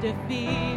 defeat.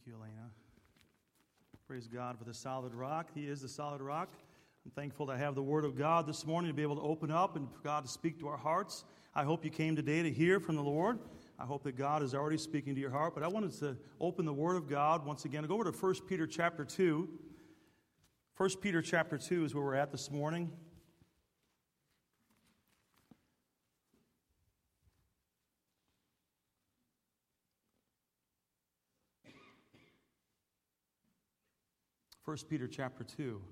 Thank you, Elena. Praise God for the solid rock. He is the solid rock. I'm thankful to have the Word of God this morning to be able to open up and for God to speak to our hearts. I hope you came today to hear from the Lord. I hope that God is already speaking to your heart. But I wanted to open the Word of God once again. Go over to 1 Peter chapter 2. 1 Peter chapter 2 is where we're at this morning. 1 Peter chapter 2.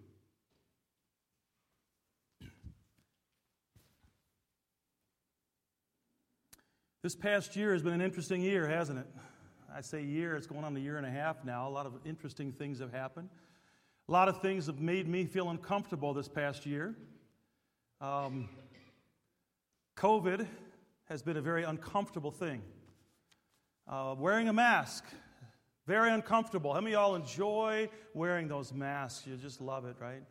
This past year has been an interesting year, hasn't it? I say year, it's going on a year and a half now. A lot of interesting things have happened. A lot of things have made me feel uncomfortable this past year. Um, COVID has been a very uncomfortable thing. Uh, wearing a mask very uncomfortable. How many of y'all enjoy wearing those masks? You just love it, right?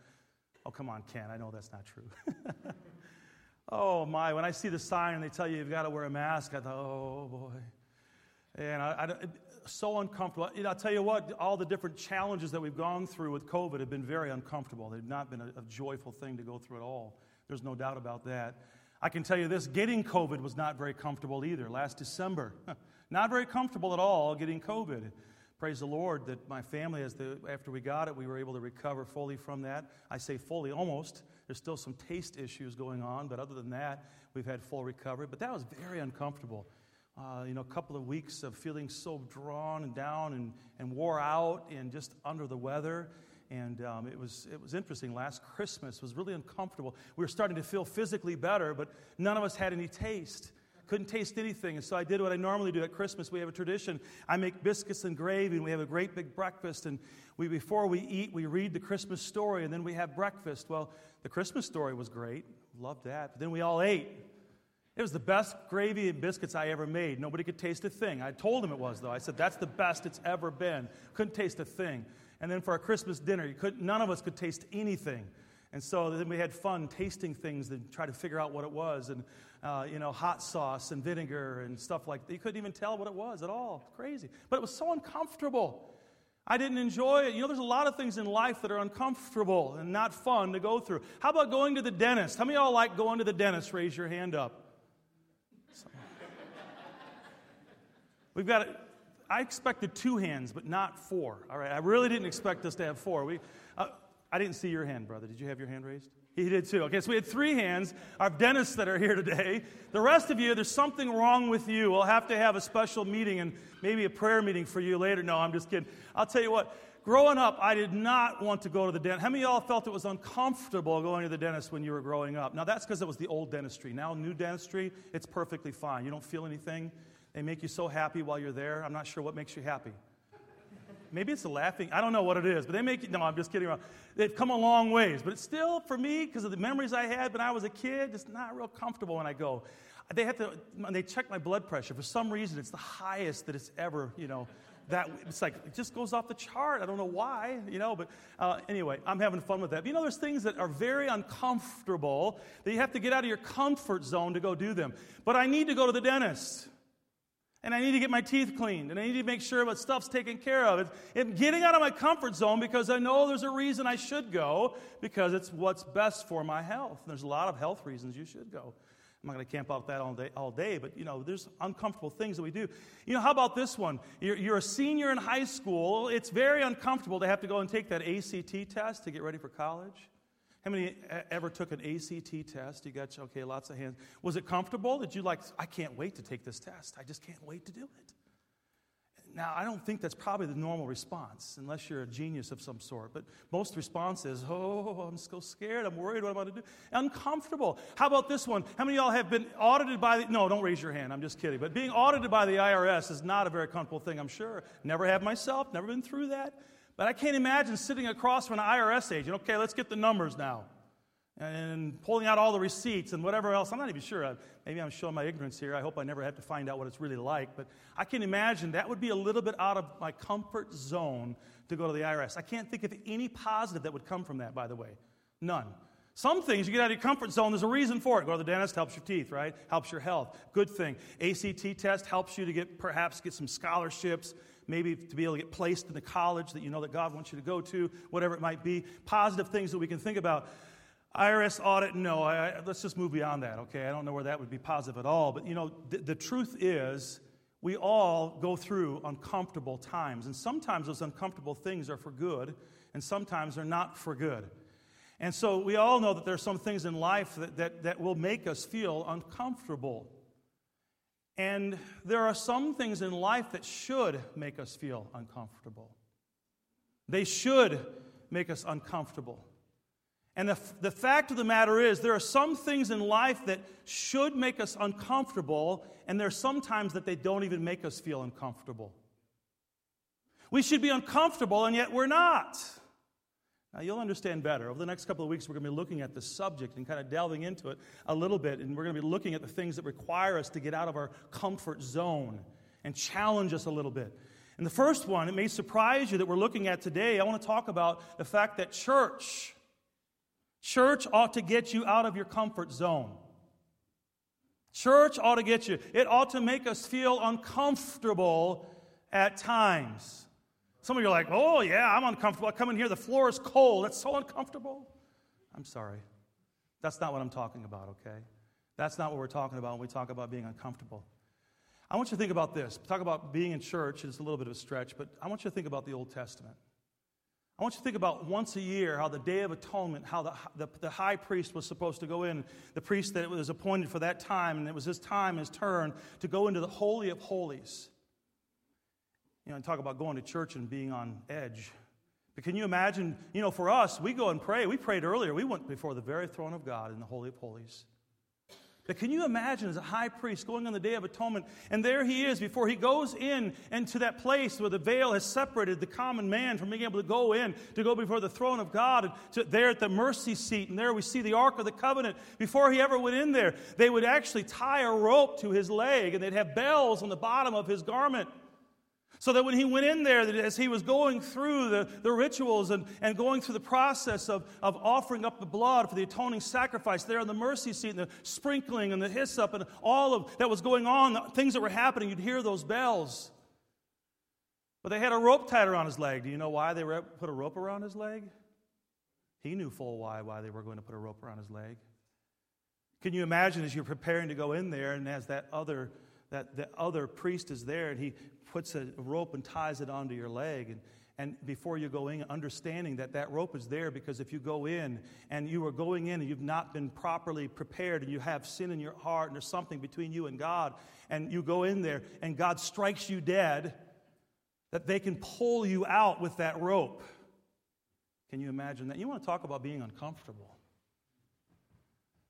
Oh, come on, Ken. I know that's not true. oh, my. When I see the sign and they tell you you've got to wear a mask, I thought, oh, boy. And I, I, so uncomfortable. You know, I'll tell you what, all the different challenges that we've gone through with COVID have been very uncomfortable. They've not been a, a joyful thing to go through at all. There's no doubt about that. I can tell you this getting COVID was not very comfortable either. Last December, not very comfortable at all getting COVID. Praise the Lord that my family, as the, after we got it, we were able to recover fully from that. I say fully, almost. There's still some taste issues going on, but other than that, we've had full recovery. But that was very uncomfortable. Uh, you know, a couple of weeks of feeling so drawn and down and, and wore out and just under the weather. And um, it, was, it was interesting. Last Christmas was really uncomfortable. We were starting to feel physically better, but none of us had any taste. Couldn't taste anything. And so I did what I normally do at Christmas. We have a tradition. I make biscuits and gravy, and we have a great big breakfast. And we, before we eat, we read the Christmas story, and then we have breakfast. Well, the Christmas story was great. Loved that. But then we all ate. It was the best gravy and biscuits I ever made. Nobody could taste a thing. I told them it was, though. I said, that's the best it's ever been. Couldn't taste a thing. And then for our Christmas dinner, you could, none of us could taste anything. And so then we had fun tasting things and try to figure out what it was. And, uh, you know, hot sauce and vinegar and stuff like that. You couldn't even tell what it was at all. Crazy. But it was so uncomfortable. I didn't enjoy it. You know, there's a lot of things in life that are uncomfortable and not fun to go through. How about going to the dentist? How many of y'all like going to the dentist? Raise your hand up. We've got I expected two hands, but not four. All right, I really didn't expect us to have four. We, uh, I didn't see your hand, brother. Did you have your hand raised? He did too. Okay, so we had three hands, our dentists that are here today. The rest of you, there's something wrong with you. We'll have to have a special meeting and maybe a prayer meeting for you later. No, I'm just kidding. I'll tell you what, growing up, I did not want to go to the dentist. How many of y'all felt it was uncomfortable going to the dentist when you were growing up? Now, that's because it was the old dentistry. Now, new dentistry, it's perfectly fine. You don't feel anything. They make you so happy while you're there. I'm not sure what makes you happy. Maybe it's the laughing. I don't know what it is, but they make. No, I'm just kidding around. They've come a long ways, but it's still, for me, because of the memories I had when I was a kid, it's not real comfortable when I go. They have to, and they check my blood pressure. For some reason, it's the highest that it's ever, you know, that it's like it just goes off the chart. I don't know why, you know, but uh, anyway, I'm having fun with that. But you know, there's things that are very uncomfortable that you have to get out of your comfort zone to go do them. But I need to go to the dentist and I need to get my teeth cleaned, and I need to make sure that stuff's taken care of. It's, getting out of my comfort zone because I know there's a reason I should go because it's what's best for my health. There's a lot of health reasons you should go. I'm not going to camp out that all day, all day, but you know, there's uncomfortable things that we do. You know, how about this one? You're, you're a senior in high school. It's very uncomfortable to have to go and take that ACT test to get ready for college. How many uh, ever took an ACT test? You got, okay, lots of hands. Was it comfortable? Did you like, I can't wait to take this test. I just can't wait to do it. Now, I don't think that's probably the normal response, unless you're a genius of some sort. But most response is, oh, I'm so scared. I'm worried what I'm going to do. Uncomfortable. How about this one? How many of y'all have been audited by the, no, don't raise your hand. I'm just kidding. But being audited by the IRS is not a very comfortable thing, I'm sure. Never have myself, never been through that. But I can't imagine sitting across from an IRS agent. Okay, let's get the numbers now. And pulling out all the receipts and whatever else. I'm not even sure. Maybe I'm showing my ignorance here. I hope I never have to find out what it's really like. But I can imagine that would be a little bit out of my comfort zone to go to the IRS. I can't think of any positive that would come from that, by the way. None. Some things you get out of your comfort zone, there's a reason for it. Go to the dentist, helps your teeth, right? Helps your health. Good thing. ACT test helps you to get perhaps get some scholarships, maybe to be able to get placed in the college that you know that God wants you to go to, whatever it might be. Positive things that we can think about. IRS audit, no, I, I, let's just move beyond that, okay? I don't know where that would be positive at all. But you know, th- the truth is, we all go through uncomfortable times. And sometimes those uncomfortable things are for good, and sometimes they're not for good. And so we all know that there are some things in life that, that, that will make us feel uncomfortable. And there are some things in life that should make us feel uncomfortable. They should make us uncomfortable. And the, the fact of the matter is, there are some things in life that should make us uncomfortable, and there are some times that they don't even make us feel uncomfortable. We should be uncomfortable, and yet we're not. Now, you'll understand better. Over the next couple of weeks, we're going to be looking at this subject and kind of delving into it a little bit, and we're going to be looking at the things that require us to get out of our comfort zone and challenge us a little bit. And the first one, it may surprise you that we're looking at today, I want to talk about the fact that church Church ought to get you out of your comfort zone. Church ought to get you. It ought to make us feel uncomfortable at times. Some of you are like, oh, yeah, I'm uncomfortable. I come in here, the floor is cold. That's so uncomfortable. I'm sorry. That's not what I'm talking about, okay? That's not what we're talking about when we talk about being uncomfortable. I want you to think about this. Talk about being in church, it's a little bit of a stretch, but I want you to think about the Old Testament. I want you to think about once a year how the Day of Atonement, how the, the, the, high priest was supposed to go in, the priest that was appointed for that time, and it was his time, his turn, to go into the Holy of Holies. You know, talk about going to church and being on edge. But can you imagine, you know, for us, we go and pray. We prayed earlier. We went before the very throne of God in the Holy of Holies. But can you imagine as a high priest going on the Day of Atonement, and there he is before he goes in into that place where the veil has separated the common man from being able to go in, to go before the throne of God, and to, there at the mercy seat, and there we see the Ark of the Covenant. Before he ever went in there, they would actually tie a rope to his leg, and they'd have bells on the bottom of his garment. So that when he went in there, as he was going through the, the rituals and, and going through the process of, of offering up the blood for the atoning sacrifice there on the mercy seat and the sprinkling and the hyssop and all of that was going on, the things that were happening, you'd hear those bells. But they had a rope tied around his leg. Do you know why they put a rope around his leg? He knew full why why they were going to put a rope around his leg. Can you imagine as you're preparing to go in there and as that other that the other priest is there and he puts a rope and ties it onto your leg. And, and before you go in, understanding that that rope is there because if you go in and you are going in and you've not been properly prepared and you have sin in your heart and there's something between you and God, and you go in there and God strikes you dead, that they can pull you out with that rope. Can you imagine that? You want to talk about being uncomfortable.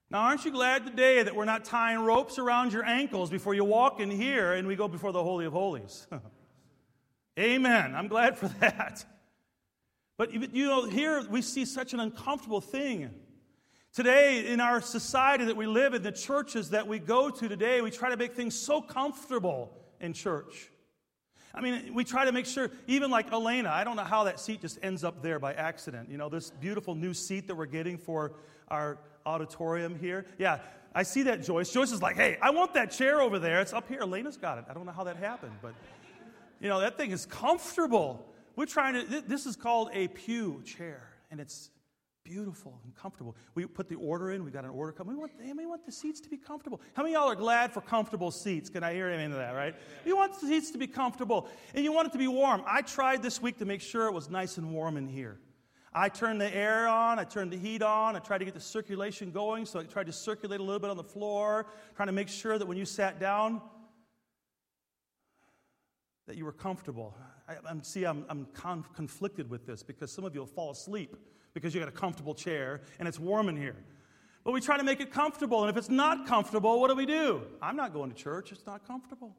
Now, aren't you glad today that we're not tying ropes around your ankles before you walk in here and we go before the Holy of Holies? Amen. I'm glad for that. But you know, here we see such an uncomfortable thing. Today, in our society that we live in, the churches that we go to today, we try to make things so comfortable in church. I mean, we try to make sure, even like Elena, I don't know how that seat just ends up there by accident. You know, this beautiful new seat that we're getting for our auditorium here. Yeah, I see that, Joyce. Joyce is like, hey, I want that chair over there. It's up here. Elena's got it. I don't know how that happened, but, you know, that thing is comfortable. We're trying to, this is called a pew chair, and it's beautiful and comfortable. We put the order in. We got an order coming. We want, we want the seats to be comfortable. How many of y'all are glad for comfortable seats? Can I hear amen to that, right? You want the seats to be comfortable, and you want it to be warm. I tried this week to make sure it was nice and warm in here. I turned the air on, I turned the heat on, I tried to get the circulation going, so I tried to circulate a little bit on the floor, trying to make sure that when you sat down, that you were comfortable. I, am see, I'm, I'm conf- conflicted with this because some of you will fall asleep because you got a comfortable chair and it's warm in here. But we try to make it comfortable, and if it's not comfortable, what do we do? I'm not going to church, it's not comfortable.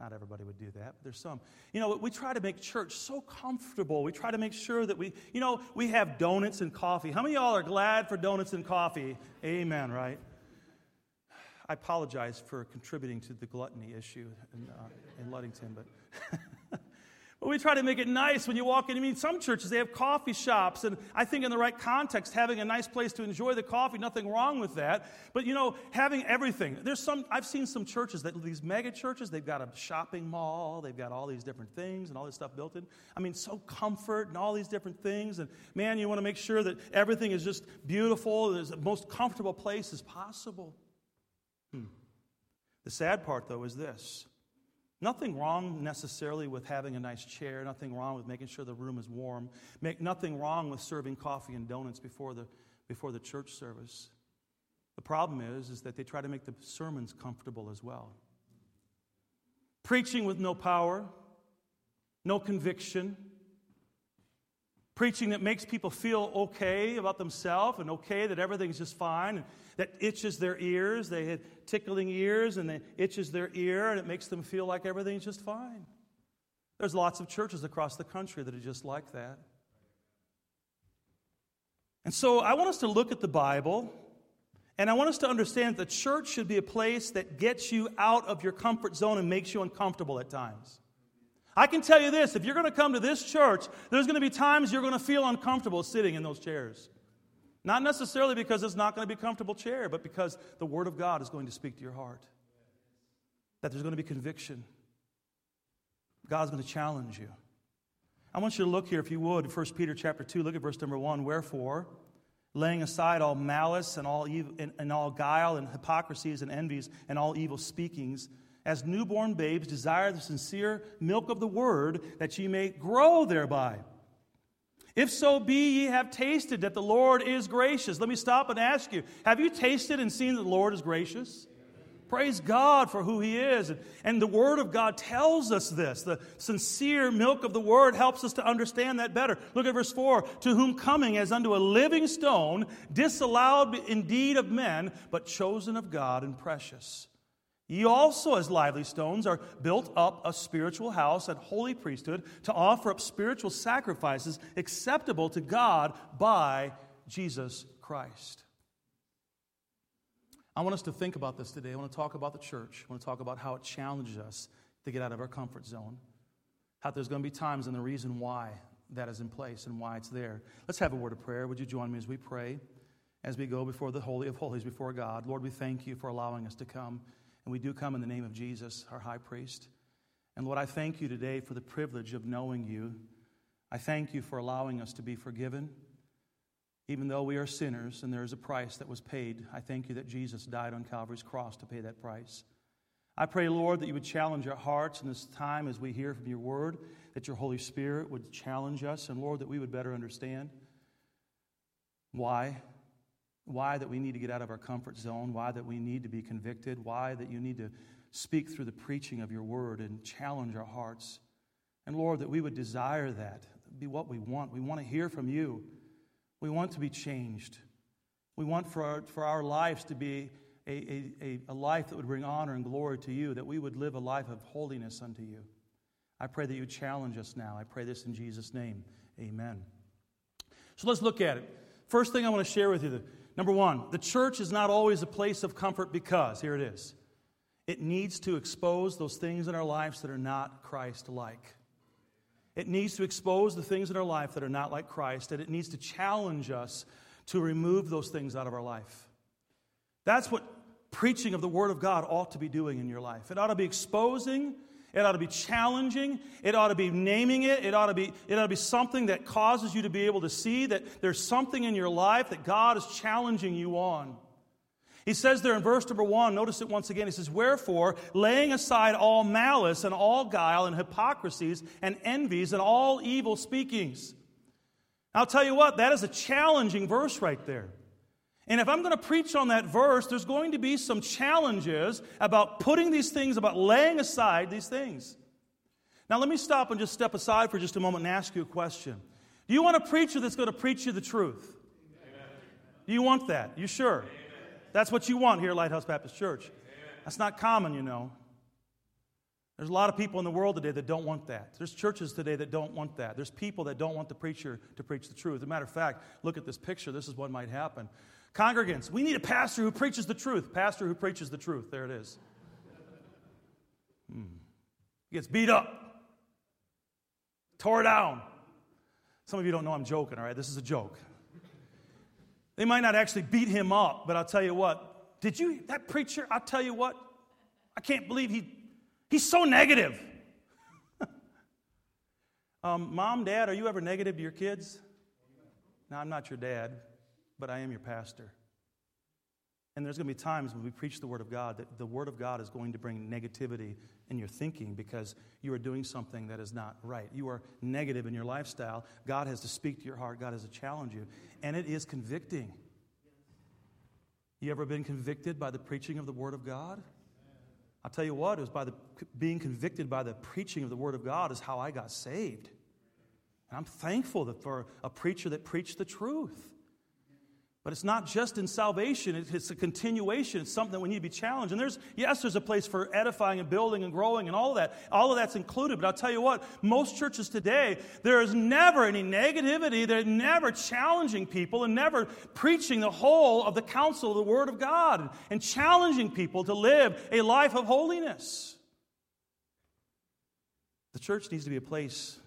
Not everybody would do that, but there's some. You know, we try to make church so comfortable. We try to make sure that we, you know, we have donuts and coffee. How many of y'all are glad for donuts and coffee? Amen, right? I apologize for contributing to the gluttony issue in, uh, in Ludington, But we try to make it nice when you walk in. I mean, some churches, they have coffee shops. And I think in the right context, having a nice place to enjoy the coffee, nothing wrong with that. But, you know, having everything. There's some, I've seen some churches that, these mega churches, they've got a shopping mall. They've got all these different things and all this stuff built in. I mean, so comfort and all these different things. And man, you want to make sure that everything is just beautiful. It's the most comfortable place as possible. Hmm. The sad part, though, is this Nothing wrong necessarily with having a nice chair, nothing wrong with making sure the room is warm, Make, nothing wrong with serving coffee and donuts before the, before the church service. The problem is, is that they try to make the sermons comfortable as well. Preaching with no power, no conviction, preaching that makes people feel okay about themselves and okay that everything's just fine, and that itches their ears. They had tickling ears and it itches their ear, and it makes them feel like everything's just fine. There's lots of churches across the country that are just like that. And so I want us to look at the Bible and I want us to understand that the church should be a place that gets you out of your comfort zone and makes you uncomfortable at times. I can tell you this if you're going to come to this church, there's going to be times you're going to feel uncomfortable sitting in those chairs. Not necessarily because it's not going to be a comfortable chair, but because the Word of God is going to speak to your heart. That there's going to be conviction. God's going to challenge you. I want you to look here, if you would, 1 Peter chapter 2, look at verse number 1. Wherefore, laying aside all malice and all, evil, and, and all guile and hypocrisies and envies and all evil speakings, as newborn babes desire the sincere milk of the word, that ye may grow thereby. If so be ye have tasted that the Lord is gracious. Let me stop and ask you have you tasted and seen that the Lord is gracious? Praise God for who He is. And the Word of God tells us this. The sincere milk of the Word helps us to understand that better. Look at verse 4 To whom coming as unto a living stone, disallowed indeed of men, but chosen of God and precious. Ye also, as lively stones, are built up a spiritual house and holy priesthood to offer up spiritual sacrifices acceptable to God by Jesus Christ. I want us to think about this today. I want to talk about the church. I want to talk about how it challenges us to get out of our comfort zone. How there's going to be times and the reason why that is in place and why it's there. Let's have a word of prayer. Would you join me as we pray, as we go before the Holy of Holies, before God? Lord, we thank you for allowing us to come. And we do come in the name of Jesus, our high priest. And Lord, I thank you today for the privilege of knowing you. I thank you for allowing us to be forgiven. Even though we are sinners and there is a price that was paid, I thank you that Jesus died on Calvary's cross to pay that price. I pray, Lord, that you would challenge our hearts in this time as we hear from your word, that your Holy Spirit would challenge us, and Lord, that we would better understand why. Why that we need to get out of our comfort zone, why that we need to be convicted, why that you need to speak through the preaching of your word and challenge our hearts. And Lord, that we would desire that, be what we want. We want to hear from you. We want to be changed. We want for our, for our lives to be a, a, a life that would bring honor and glory to you, that we would live a life of holiness unto you. I pray that you challenge us now. I pray this in Jesus' name. Amen. So let's look at it. First thing I want to share with you number one, the church is not always a place of comfort because, here it is, it needs to expose those things in our lives that are not Christ like. It needs to expose the things in our life that are not like Christ, and it needs to challenge us to remove those things out of our life. That's what preaching of the Word of God ought to be doing in your life. It ought to be exposing, it ought to be challenging, it ought to be naming it, it ought to be, it ought to be something that causes you to be able to see that there's something in your life that God is challenging you on. He says there in verse number one, notice it once again. He says, Wherefore, laying aside all malice and all guile and hypocrisies and envies and all evil speakings. I'll tell you what, that is a challenging verse right there. And if I'm going to preach on that verse, there's going to be some challenges about putting these things, about laying aside these things. Now, let me stop and just step aside for just a moment and ask you a question. Do you want a preacher that's going to preach you the truth? Amen. Do you want that? You sure? Amen. That's what you want here at Lighthouse Baptist Church. That's not common, you know. There's a lot of people in the world today that don't want that. There's churches today that don't want that. There's people that don't want the preacher to preach the truth. As a matter of fact, look at this picture. This is what might happen. Congregants, we need a pastor who preaches the truth. Pastor who preaches the truth. There it is. Hmm. He gets beat up, tore down. Some of you don't know I'm joking, all right? This is a joke. They might not actually beat him up, but I'll tell you what. Did you, that preacher, I'll tell you what, I can't believe he, he's so negative. um, Mom, Dad, are you ever negative to your kids? No, I'm not your dad, but I am your pastor. And there's going to be times when we preach the Word of God that the Word of God is going to bring negativity in your thinking because you are doing something that is not right. You are negative in your lifestyle. God has to speak to your heart, God has to challenge you. And it is convicting. You ever been convicted by the preaching of the Word of God? I'll tell you what, it was by the being convicted by the preaching of the Word of God is how I got saved. And I'm thankful that for a preacher that preached the truth. But it's not just in salvation, it's a continuation. It's something that we need to be challenged. And there's, yes, there's a place for edifying and building and growing and all of that. All of that's included. But I'll tell you what, most churches today, there is never any negativity. They're never challenging people and never preaching the whole of the counsel of the Word of God and challenging people to live a life of holiness. The church needs to be a place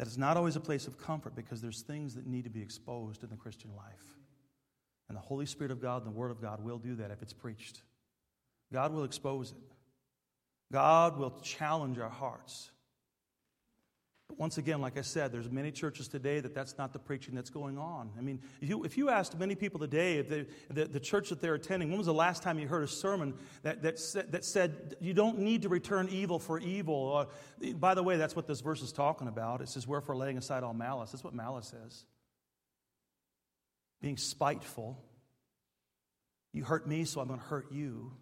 that is not always a place of comfort because there's things that need to be exposed in the Christian life. And the Holy Spirit of God and the Word of God will do that if it's preached. God will expose it. God will challenge our hearts. Once again, like I said, there's many churches today that that's not the preaching that's going on. I mean, if you, if you asked many people today, if they, the, the church that they're attending, when was the last time you heard a sermon that, that, said, that said you don't need to return evil for evil? By the way, that's what this verse is talking about. It says, Wherefore laying aside all malice. That's what malice is. Being spiteful. You hurt me, so I'm going to hurt you.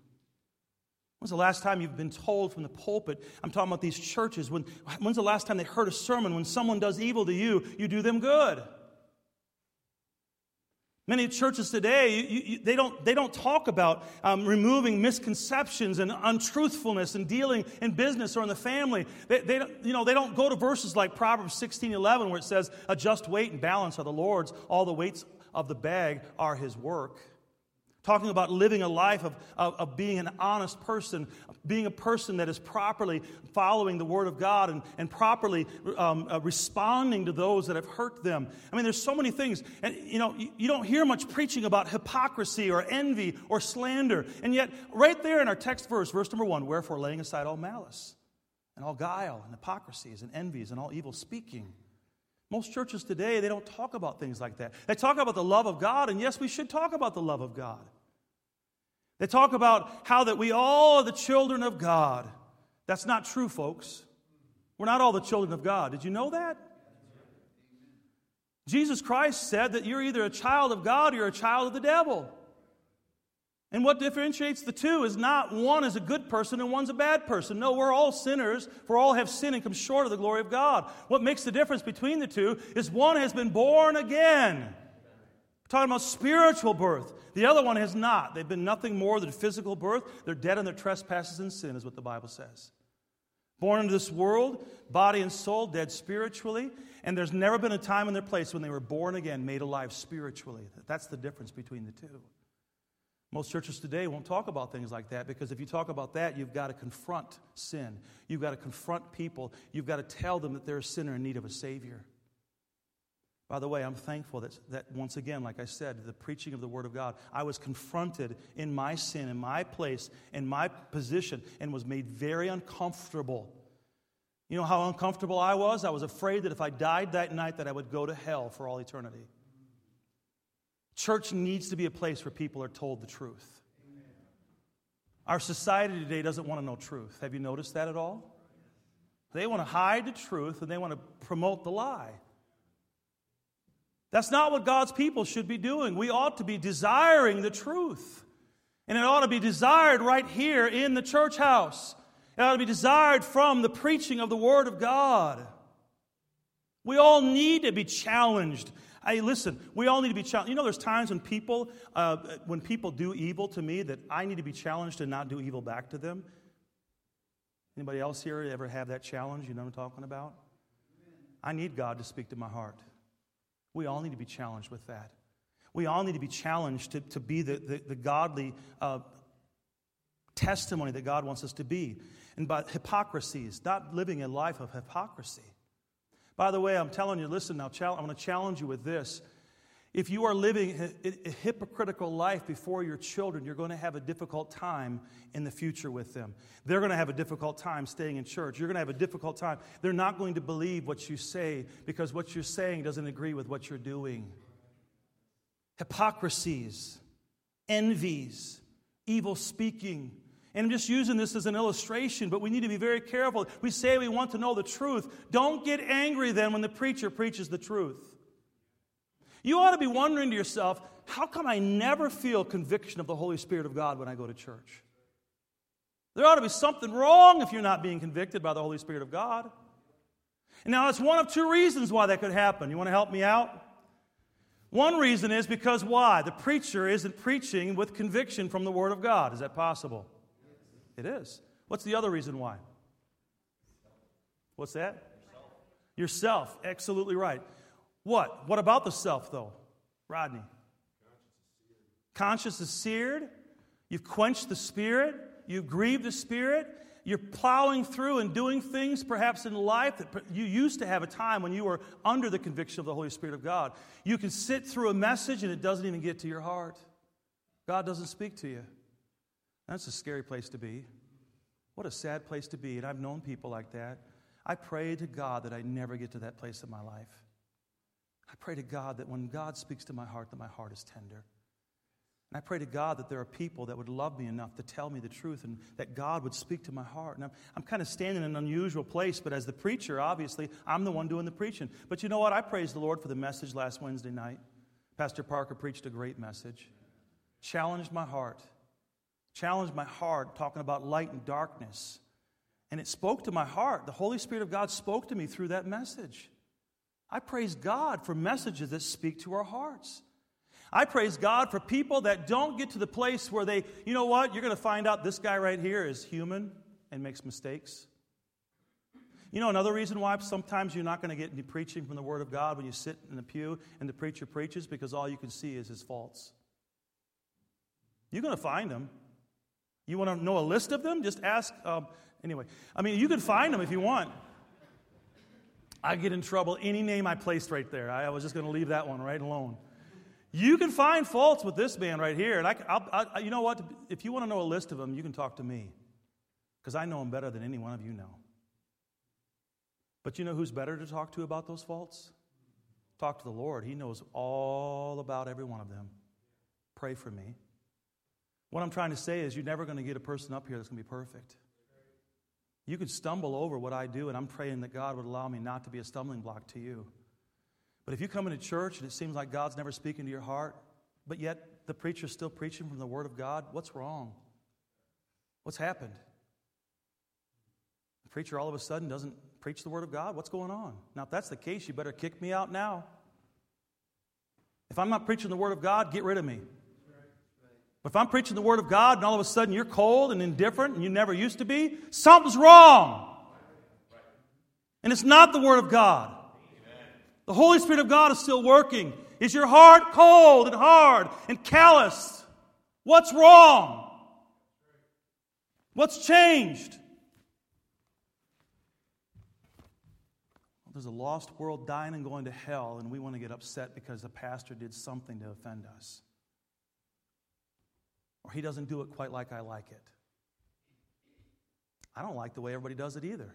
When's the last time you've been told from the pulpit? I'm talking about these churches. When, when's the last time they heard a sermon? When someone does evil to you, you do them good. Many churches today, you, you, they, don't, they don't talk about um, removing misconceptions and untruthfulness and dealing in business or in the family. They, they, don't, you know, they don't go to verses like Proverbs 16 11, where it says, A just weight and balance are the Lord's, all the weights of the bag are his work talking about living a life of, of, of, being an honest person, being a person that is properly following the Word of God and, and properly um, uh, responding to those that have hurt them. I mean, there's so many things. And, you know, you, you don't hear much preaching about hypocrisy or envy or slander. And yet, right there in our text verse, verse number one, wherefore laying aside all malice and all guile and hypocrisies and envies and all evil speaking. Most churches today, they don't talk about things like that. They talk about the love of God, and yes, we should talk about the love of God. They talk about how that we all are the children of God. That's not true, folks. We're not all the children of God. Did you know that? Jesus Christ said that you're either a child of God or you're a child of the devil. And what differentiates the two is not one is a good person and one's a bad person. No, we're all sinners, for all have sinned and come short of the glory of God. What makes the difference between the two is one has been born again. Talking about spiritual birth. The other one has not. They've been nothing more than physical birth. They're dead in their trespasses and sin, is what the Bible says. Born into this world, body and soul, dead spiritually, and there's never been a time in their place when they were born again, made alive spiritually. That's the difference between the two. Most churches today won't talk about things like that because if you talk about that, you've got to confront sin. You've got to confront people. You've got to tell them that they're a sinner in need of a Savior. By the way, I'm thankful that, that once again, like I said, the preaching of the Word of God, I was confronted in my sin, in my place, in my position, and was made very uncomfortable. You know how uncomfortable I was? I was afraid that if I died that night that I would go to hell for all eternity. Church needs to be a place where people are told the truth. Our society today doesn't want to know truth. Have you noticed that at all? They want to hide the truth and they want to promote the lie. That's not what God's people should be doing. We ought to be desiring the truth. And it ought to be desired right here in the church house. It ought to be desired from the preaching of the Word of God. We all need to be challenged. Hey, listen, we all need to be challenged. You know, there's times when people, uh, when people do evil to me, that I need to be challenged to not do evil back to them. Anybody else here ever have that challenge? You know what I'm talking about? I need God to speak to my heart. We all need to be challenged with that. We all need to be challenged to, to be the, the, the godly uh, testimony that God wants us to be. And by hypocrisies, not living a life of hypocrisy. By the way, I'm telling you, listen now, I'm going to challenge you with this. If you are living a, hypocritical life before your children, you're going to have a difficult time in the future with them. They're going to have a difficult time staying in church. You're going to have a difficult time. They're not going to believe what you say because what you're saying doesn't agree with what you're doing. Hypocrisies, envies, evil speaking. And I'm just using this as an illustration, but we need to be very careful. We say we want to know the truth. Don't get angry then when the preacher preaches the truth. You ought to be wondering to yourself, how come I never feel conviction of the Holy Spirit of God when I go to church? There ought to be something wrong if you're not being convicted by the Holy Spirit of God. Now, that's one of two reasons why that could happen. You want to help me out? One reason is because why? The preacher isn't preaching with conviction from the Word of God. Is that possible? It is. What's the other reason why? What's that? Yourself. Yourself. Absolutely right. What? What about the self, though? Rodney. Conscience is seared. You've quenched the Spirit. You've grieved the Spirit. You're plowing through and doing things perhaps in life that you used to have a time when you were under the conviction of the Holy Spirit of God. You can sit through a message and it doesn't even get to your heart. God doesn't speak to you. That's a scary place to be. What a sad place to be. And I've known people like that. I pray to God that I never get to that place in my life. I pray to God that when God speaks to my heart, that my heart is tender. And I pray to God that there are people that would love me enough to tell me the truth and that God would speak to my heart. And I'm, I'm kind of standing in an unusual place, but as the preacher, obviously, I'm the one doing the preaching. But you know what? I praise the Lord for the message last Wednesday night. Pastor Parker preached a great message, challenged my heart, challenged my heart, talking about light and darkness. And it spoke to my heart. The Holy Spirit of God spoke to me through that message. I praise God for messages that speak to our hearts. I praise God for people that don't get to the place where they, you know what, you're going to find out this guy right here is human and makes mistakes. You know, another reason why sometimes you're not going to get any preaching from the Word of God when you sit in the pew and the preacher preaches because all you can see is his faults. You're going to find them. You want to know a list of them? Just ask. Um, anyway, I mean, you can find them if you want. I get in trouble any name I placed right there. I was just going to leave that one right alone. You can find faults with this man right here. And I, I'll, I, you know what? If you want to know a list of them, you can talk to me because I know him better than any one of you know. But you know who's better to talk to about those faults? Talk to the Lord. He knows all about every one of them. Pray for me. What I'm trying to say is, you're never going to get a person up here that's going to be perfect. You could stumble over what I do, and I'm praying that God would allow me not to be a stumbling block to you. But if you come into church and it seems like God's never speaking to your heart, but yet the preacher's still preaching from the Word of God, what's wrong? What's happened? The preacher all of a sudden doesn't preach the Word of God? What's going on? Now, if that's the case, you better kick me out now. If I'm not preaching the Word of God, get rid of me. If I'm preaching the Word of God and all of a sudden you're cold and indifferent and you never used to be, something's wrong. And it's not the Word of God. The Holy Spirit of God is still working. Is your heart cold and hard and callous? What's wrong? What's changed? There's a lost world dying and going to hell, and we want to get upset because the pastor did something to offend us. Or he doesn't do it quite like I like it. I don't like the way everybody does it either.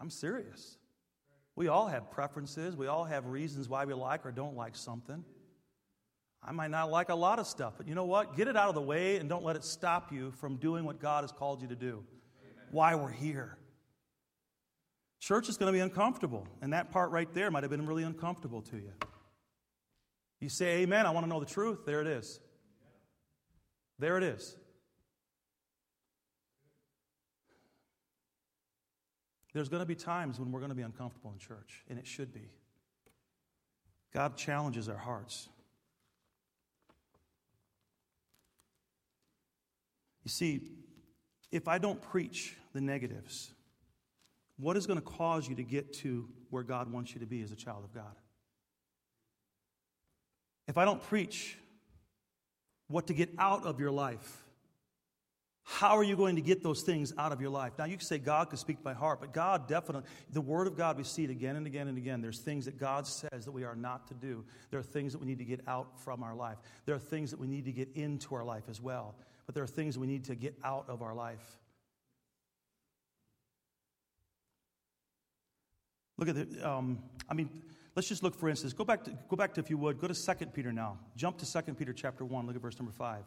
I'm serious. We all have preferences. We all have reasons why we like or don't like something. I might not like a lot of stuff, but you know what? Get it out of the way and don't let it stop you from doing what God has called you to do. Amen. Why we're here. Church is going to be uncomfortable, and that part right there might have been really uncomfortable to you. You say, Amen, I want to know the truth. There it is. There it is. There's going to be times when we're going to be uncomfortable in church, and it should be. God challenges our hearts. You see, if I don't preach the negatives, what is going to cause you to get to where God wants you to be as a child of God? If I don't preach what to get out of your life, how are you going to get those things out of your life? Now, you can say God could speak my heart, but God definitely, the Word of God, we see it again and again and again. There's things that God says that we are not to do. There are things that we need to get out from our life. There are things that we need to get into our life as well. But there are things we need to get out of our life. Look at the, um, I mean, let's just look for instance. Go back to, go back to, if you would, go to 2 Peter now. Jump to 2 Peter chapter 1. Look at verse number 5.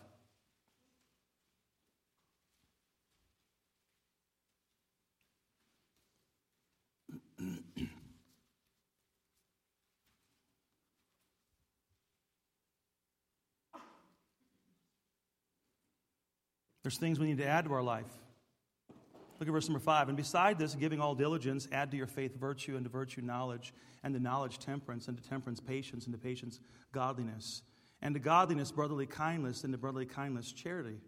There's things we need to add to our life. Look at verse number five. And beside this, giving all diligence, add to your faith virtue, and to virtue knowledge, and to knowledge temperance, and to temperance patience, and to patience godliness, and to godliness brotherly kindness, and to brotherly kindness charity.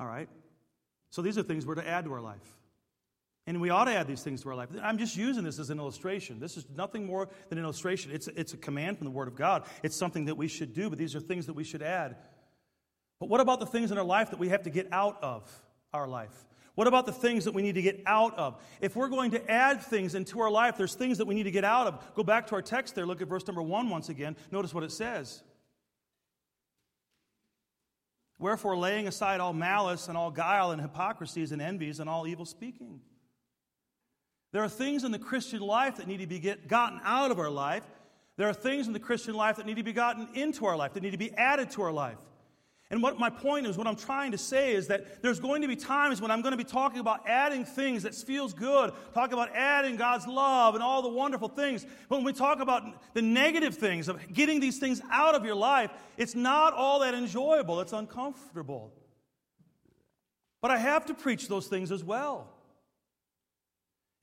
All right? So these are things we're to add to our life. And we ought to add these things to our life. I'm just using this as an illustration. This is nothing more than an illustration. It's, it's a command from the Word of God. It's something that we should do, but these are things that we should add. But what about the things in our life that we have to get out of our life? What about the things that we need to get out of? If we're going to add things into our life, there's things that we need to get out of. Go back to our text there. Look at verse number one once again. Notice what it says. Wherefore, laying aside all malice and all guile and hypocrisies and envies and all evil speaking. There are things in the Christian life that need to be get, gotten out of our life. There are things in the Christian life that need to be gotten into our life, that need to be added to our life. And what my point is, what I'm trying to say is that there's going to be times when I'm going to be talking about adding things that feels good, talking about adding God's love and all the wonderful things. But when we talk about the negative things of getting these things out of your life, it's not all that enjoyable. It's uncomfortable. But I have to preach those things as well.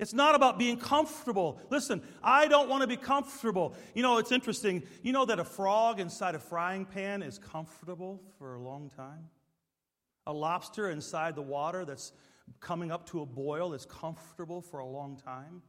It's not about being comfortable. Listen, I don't want to be comfortable. You know, it's interesting. You know that a frog inside a frying pan is comfortable for a long time? A lobster inside the water that's coming up to a boil is comfortable for a long time?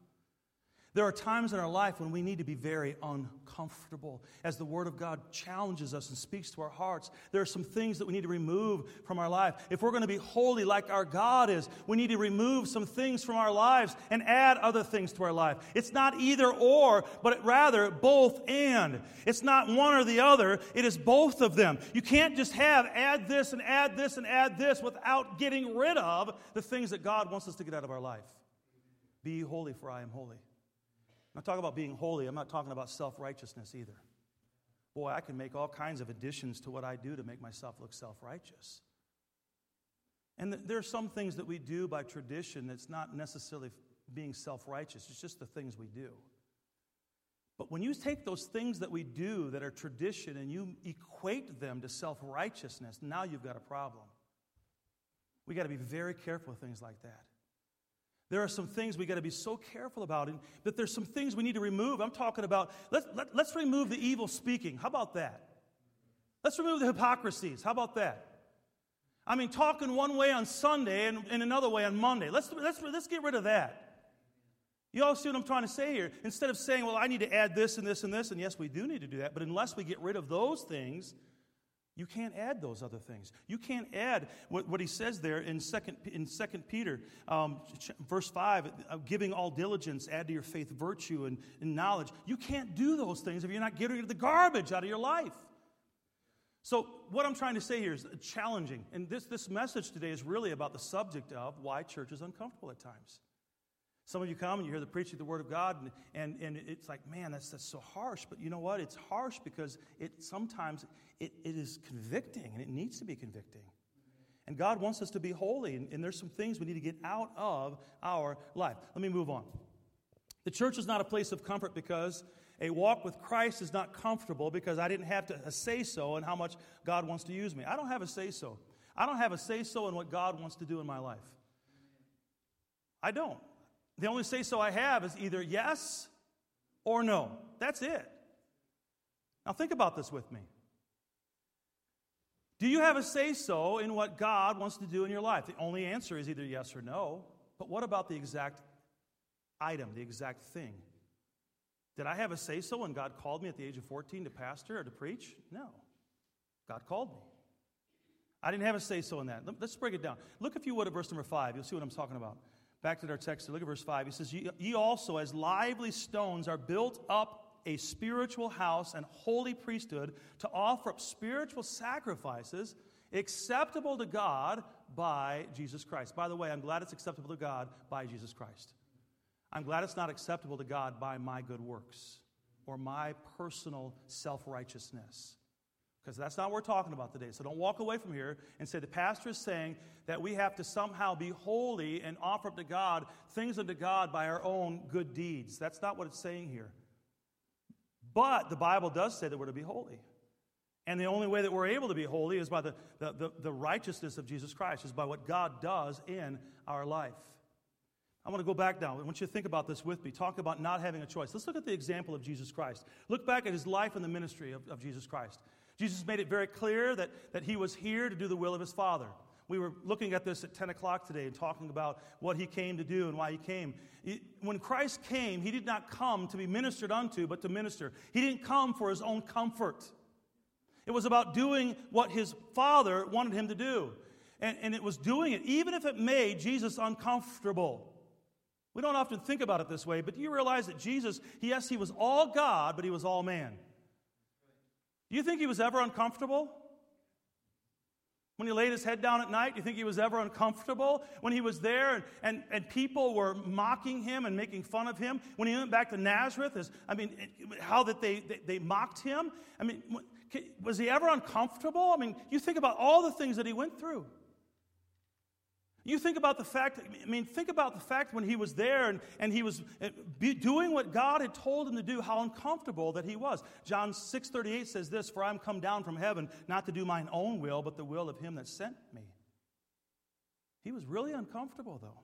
There are times in our life when we need to be very uncomfortable. As the Word of God challenges us and speaks to our hearts, there are some things that we need to remove from our life. If we're going to be holy like our God is, we need to remove some things from our lives and add other things to our life. It's not either or, but rather both and. It's not one or the other, it is both of them. You can't just have add this and add this and add this without getting rid of the things that God wants us to get out of our life. Be holy, for I am holy. I'm talking about being holy. I'm not talking about self righteousness either. Boy, I can make all kinds of additions to what I do to make myself look self righteous. And there are some things that we do by tradition that's not necessarily being self righteous, it's just the things we do. But when you take those things that we do that are tradition and you equate them to self righteousness, now you've got a problem. We got to be very careful with things like that. There are some things we got to be so careful about, and that there's some things we need to remove. I'm talking about, let's, let, us let us remove the evil speaking. How about that? Let's remove the hypocrisies. How about that? I mean, talking one way on Sunday and, and another way on Monday. Let's, let's, let's get rid of that. You all see what I'm trying to say here? Instead of saying, well, I need to add this and this and this, and yes, we do need to do that, but unless we get rid of those things, you can't add those other things. You can't add what, what he says there in Second, in Second Peter, um, verse 5, uh, giving all diligence, add to your faith virtue and, and knowledge. You can't do those things if you're not getting the garbage out of your life. So, what I'm trying to say here is challenging. And this, this message today is really about the subject of why church is uncomfortable at times. Some of you come and you hear the preaching of the Word of God, and, and, and it's like, man, that's, that's so harsh. But you know what? It's harsh because it sometimes it, it is convicting, and it needs to be convicting. And God wants us to be holy, and, and there's some things we need to get out of our life. Let me move on. The church is not a place of comfort because a walk with Christ is not comfortable because I didn't have to say so in how much God wants to use me. I don't have a say so. I don't have a say so in what God wants to do in my life. I don't. The only say so I have is either yes or no. That's it. Now, think about this with me. Do you have a say so in what God wants to do in your life? The only answer is either yes or no. But what about the exact item, the exact thing? Did I have a say so when God called me at the age of 14 to pastor or to preach? No. God called me. I didn't have a say so in that. Let's break it down. Look, if you would, at verse number five. You'll see what I'm talking about. Back to our text, look at verse 5. He says, Ye also, as lively stones, are built up a spiritual house and holy priesthood to offer up spiritual sacrifices acceptable to God by Jesus Christ. By the way, I'm glad it's acceptable to God by Jesus Christ. I'm glad it's not acceptable to God by my good works or my personal self righteousness. Because that's not what we're talking about today. So don't walk away from here and say the pastor is saying that we have to somehow be holy and offer up to God things unto God by our own good deeds. That's not what it's saying here. But the Bible does say that we're to be holy. And the only way that we're able to be holy is by the, the, the, the, righteousness of Jesus Christ, is by what God does in our life. I want to go back now. I want you to think about this with me. Talk about not having a choice. Let's look at the example of Jesus Christ. Look back at his life and the ministry of, of Jesus Christ. Jesus made it very clear that, that he was here to do the will of his Father. We were looking at this at 10 o'clock today and talking about what he came to do and why he came. When Christ came, he did not come to be ministered unto, but to minister. He didn't come for his own comfort. It was about doing what his Father wanted him to do. And, and it was doing it, even if it made Jesus uncomfortable. We don't often think about it this way, but do you realize that Jesus, yes, he was all God, but he was all man? Do you think he was ever uncomfortable? When he laid his head down at night, do you think he was ever uncomfortable? When he was there and, and, and people were mocking him and making fun of him? When he went back to Nazareth, as, I mean, how that they, they, they mocked him? I mean, was he ever uncomfortable? I mean, you think about all the things that he went through. You think about the fact, I mean, think about the fact when he was there and, and he was uh, doing what God had told him to do, how uncomfortable that he was. John 6.38 says this, For I am come down from heaven, not to do mine own will, but the will of him that sent me. He was really uncomfortable, though.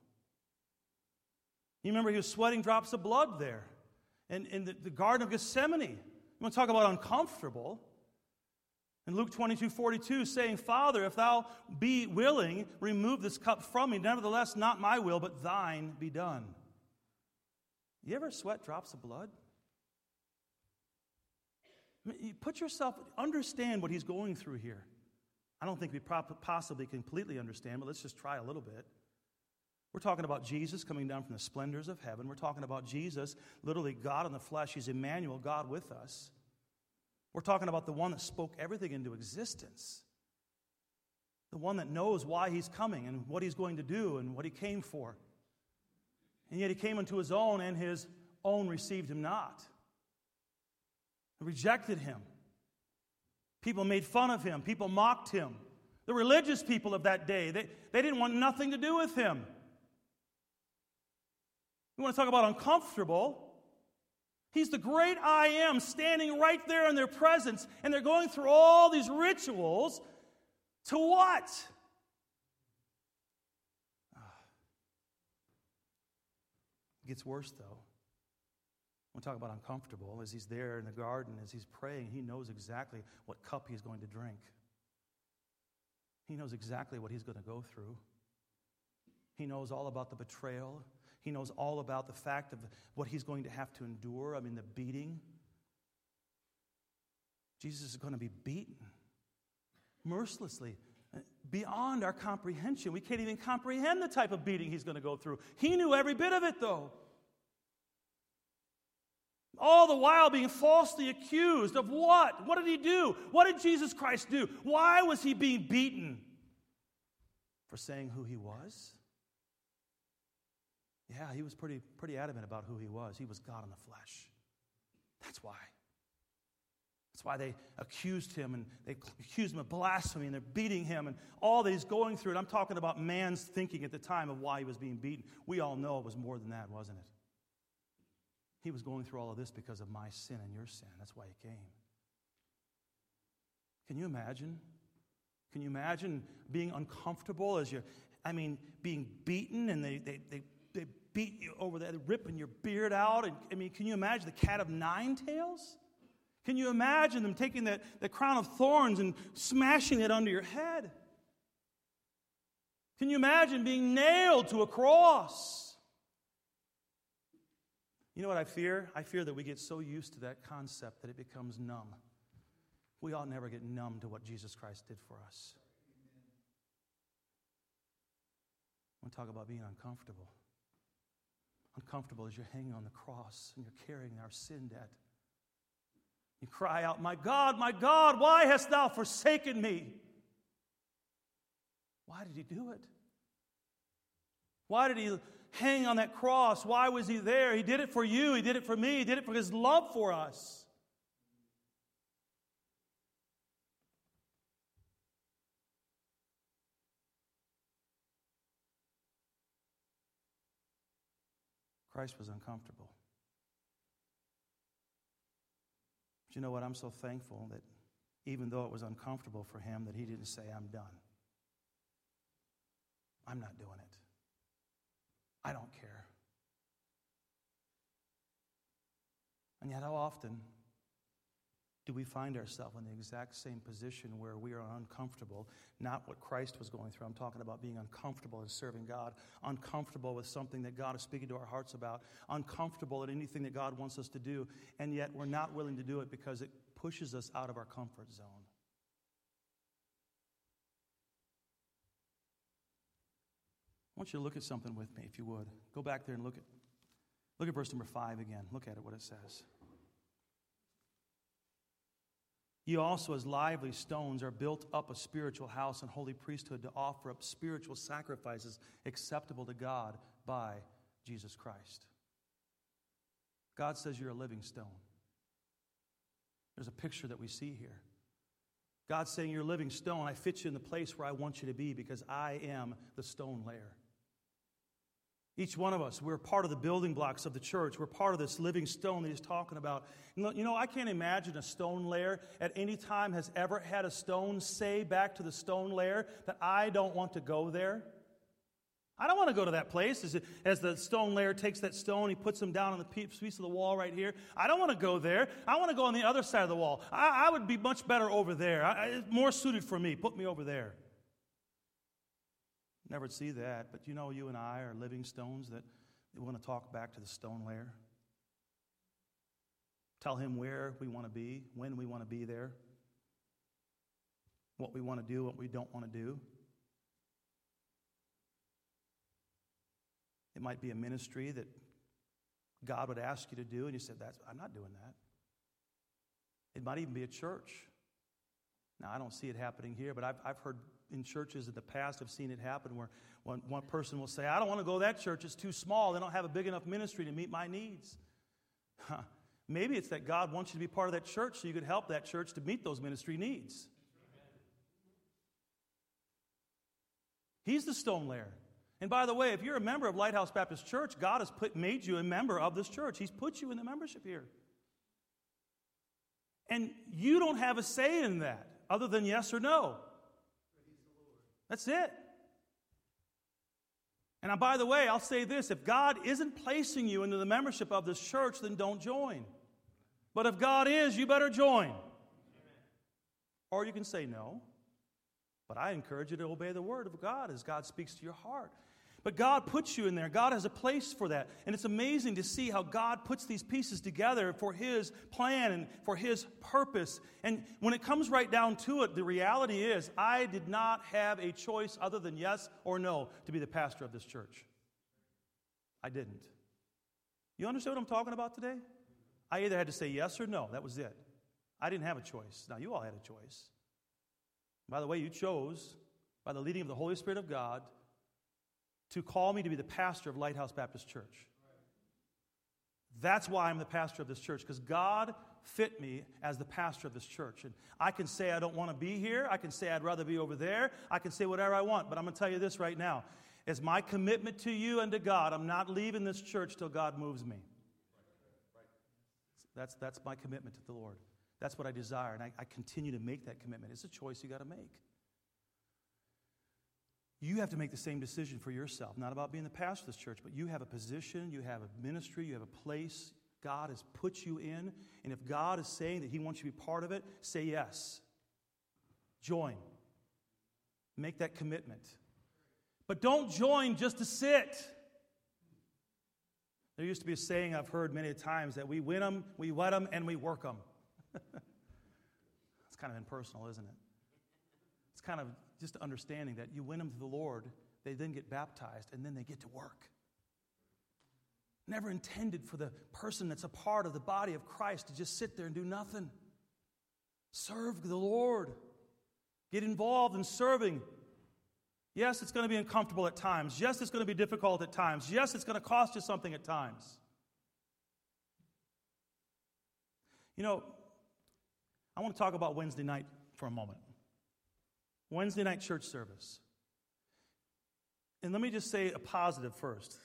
You remember he was sweating drops of blood there in, in the, the Garden of Gethsemane. You want to talk about uncomfortable? In Luke 22 42, saying, Father, if thou be willing, remove this cup from me. Nevertheless, not my will, but thine be done. You ever sweat drops of blood? I mean, you put yourself, understand what he's going through here. I don't think we possibly completely understand, but let's just try a little bit. We're talking about Jesus coming down from the splendors of heaven. We're talking about Jesus, literally God in the flesh. He's Emmanuel, God with us. We're talking about the one that spoke everything into existence, the one that knows why he's coming and what he's going to do and what he came for. And yet he came unto his own, and his own received him not, rejected him. People made fun of him, people mocked him. The religious people of that day, they, they didn't want nothing to do with him. You want to talk about uncomfortable? He's the great I am standing right there in their presence, and they're going through all these rituals to what? It gets worse, though. We'll talk about uncomfortable. As he's there in the garden, as he's praying, he knows exactly what cup he's going to drink. He knows exactly what he's going to go through. He knows all about the betrayal. He knows all about the fact of what he's going to have to endure. I mean, the beating. Jesus is going to be beaten mercilessly, uh, beyond our comprehension. We can't even comprehend the type of beating he's going to go through. He knew every bit of it, though. All the while being falsely accused of what? What did he do? What did Jesus Christ do? Why was he being beaten? For saying who he was? Yeah, he was pretty, pretty adamant about who he was. He was God in the flesh. That's why. That's why they accused him and they accused him of blasphemy and they're beating him and all that he's going through. And I'm talking about man's thinking at the time of why he was being beaten. We all know it was more than that, wasn't it? He was going through all of this because of my sin and your sin. That's why he came. Can you imagine? Can you imagine being uncomfortable as you're, I mean, being beaten and they, they, they they beat you over that, ripping your beard out. And I mean, can you imagine the cat of nine tails? Can you imagine them taking that, the crown of thorns and smashing it under your head? Can you imagine being nailed to a cross? You know what I fear? I fear that we get so used to that concept that it becomes numb. We ought never get numb to what Jesus Christ did for us. I want to talk about being uncomfortable uncomfortable as you're hanging on the cross and you're carrying our sin debt. You cry out, My God, my God, why hast thou forsaken me? Why did he do it? Why did he hang on that cross? Why was he there? He did it for you, he did it for me, he did it for his love for us. Christ was uncomfortable. But you know what? I'm so thankful that even though it was uncomfortable for him that he didn't say, I'm done. I'm not doing it. I don't care. And yet, how often do we find ourselves in the exact same position where we are uncomfortable? Not what Christ was going through. I'm talking about being uncomfortable in serving God, uncomfortable with something that God is speaking to our hearts about, uncomfortable at anything that God wants us to do, and yet we're not willing to do it because it pushes us out of our comfort zone. I want you to look at something with me, if you would. Go back there and look at, look at verse number five again. Look at it, what it says. You also, as lively stones, are built up a spiritual house and holy priesthood to offer up spiritual sacrifices acceptable to God by Jesus Christ. God says you're a living stone. There's a picture that we see here. God's saying, You're a living stone. I fit you in the place where I want you to be because I am the stone layer. Each one of us, we're part of the building blocks of the church. We're part of this living stone that he's talking about. You know, I can't imagine a stone layer at any time has ever had a stone say back to the stone layer that I don't want to go there. I don't want to go to that place. As, the stone layer takes that stone, he puts them down on the piece of the wall right here. I don't want to go there. I want to go on the other side of the wall. I, I would be much better over there. I, more suited for me. Put me over there. Never see that, but you know, you and I are living stones that we want to talk back to the stone layer. Tell him where we want to be, when we want to be there, what we want to do, what we don't want to do. It might be a ministry that God would ask you to do, and you said, That's, I'm not doing that. It might even be a church. Now, I don't see it happening here, but I've, I've heard in churches in the past, I've seen it happen where one, one person will say, I don't want to go to that church, it's too small. They don't have a big enough ministry to meet my needs. Huh. Maybe it's that God wants you to be part of that church so you could help that church to meet those ministry needs. He's the stone layer. And by the way, if you're a member of Lighthouse Baptist Church, God has put, made you a member of this church. He's put you in the membership here. And you don't have a say in that other than yes or no. That's it. And by the way, I'll say this if God isn't placing you into the membership of this church, then don't join. But if God is, you better join. Or you can say no. But I encourage you to obey the word of God as God speaks to your heart. But God puts you in there. God has a place for that. And it's amazing to see how God puts these pieces together for His plan and for His purpose. And when it comes right down to it, the reality is I did not have a choice other than yes or no to be the pastor of this church. I didn't. You understand what I'm talking about today? I either had to say yes or no. That was it. I didn't have a choice. Now, you all had a choice. By the way, you chose, by the leading of the Holy Spirit of God, to call me to be the pastor of Lighthouse Baptist Church. That's why I'm the pastor of this church, because God fit me as the pastor of this church. And I can say I don't want to be here. I can say I'd rather be over there. I can say whatever I want. But I'm going to tell you this right now. As my commitment to you and to God, I'm not leaving this church till God moves me. That's, that's my commitment to the Lord. That's what I desire. And I, I continue to make that commitment. It's a choice you got to make. You have to make the same decision for yourself, not about being the pastor of this church, but you have a position, you have a ministry, you have a place God has put you in. And if God is saying that He wants you to be part of it, say yes. Join. Make that commitment. But don't join just to sit. There used to be a saying I've heard many times that we win them, we wet them, and we work them. it's kind of impersonal, isn't it? It's kind of just understanding that you win them to the Lord, they then get baptized, and then they get to work. Never intended for the person that's a part of the body of Christ to just sit there and do nothing. Serve the Lord. Get involved in serving. Yes, it's going to be uncomfortable at times. Yes, it's going to be difficult at times. Yes, it's going to cost you something at times. You know, I want to talk about Wednesday night for a moment. Wednesday night church service. And let me just say a positive first.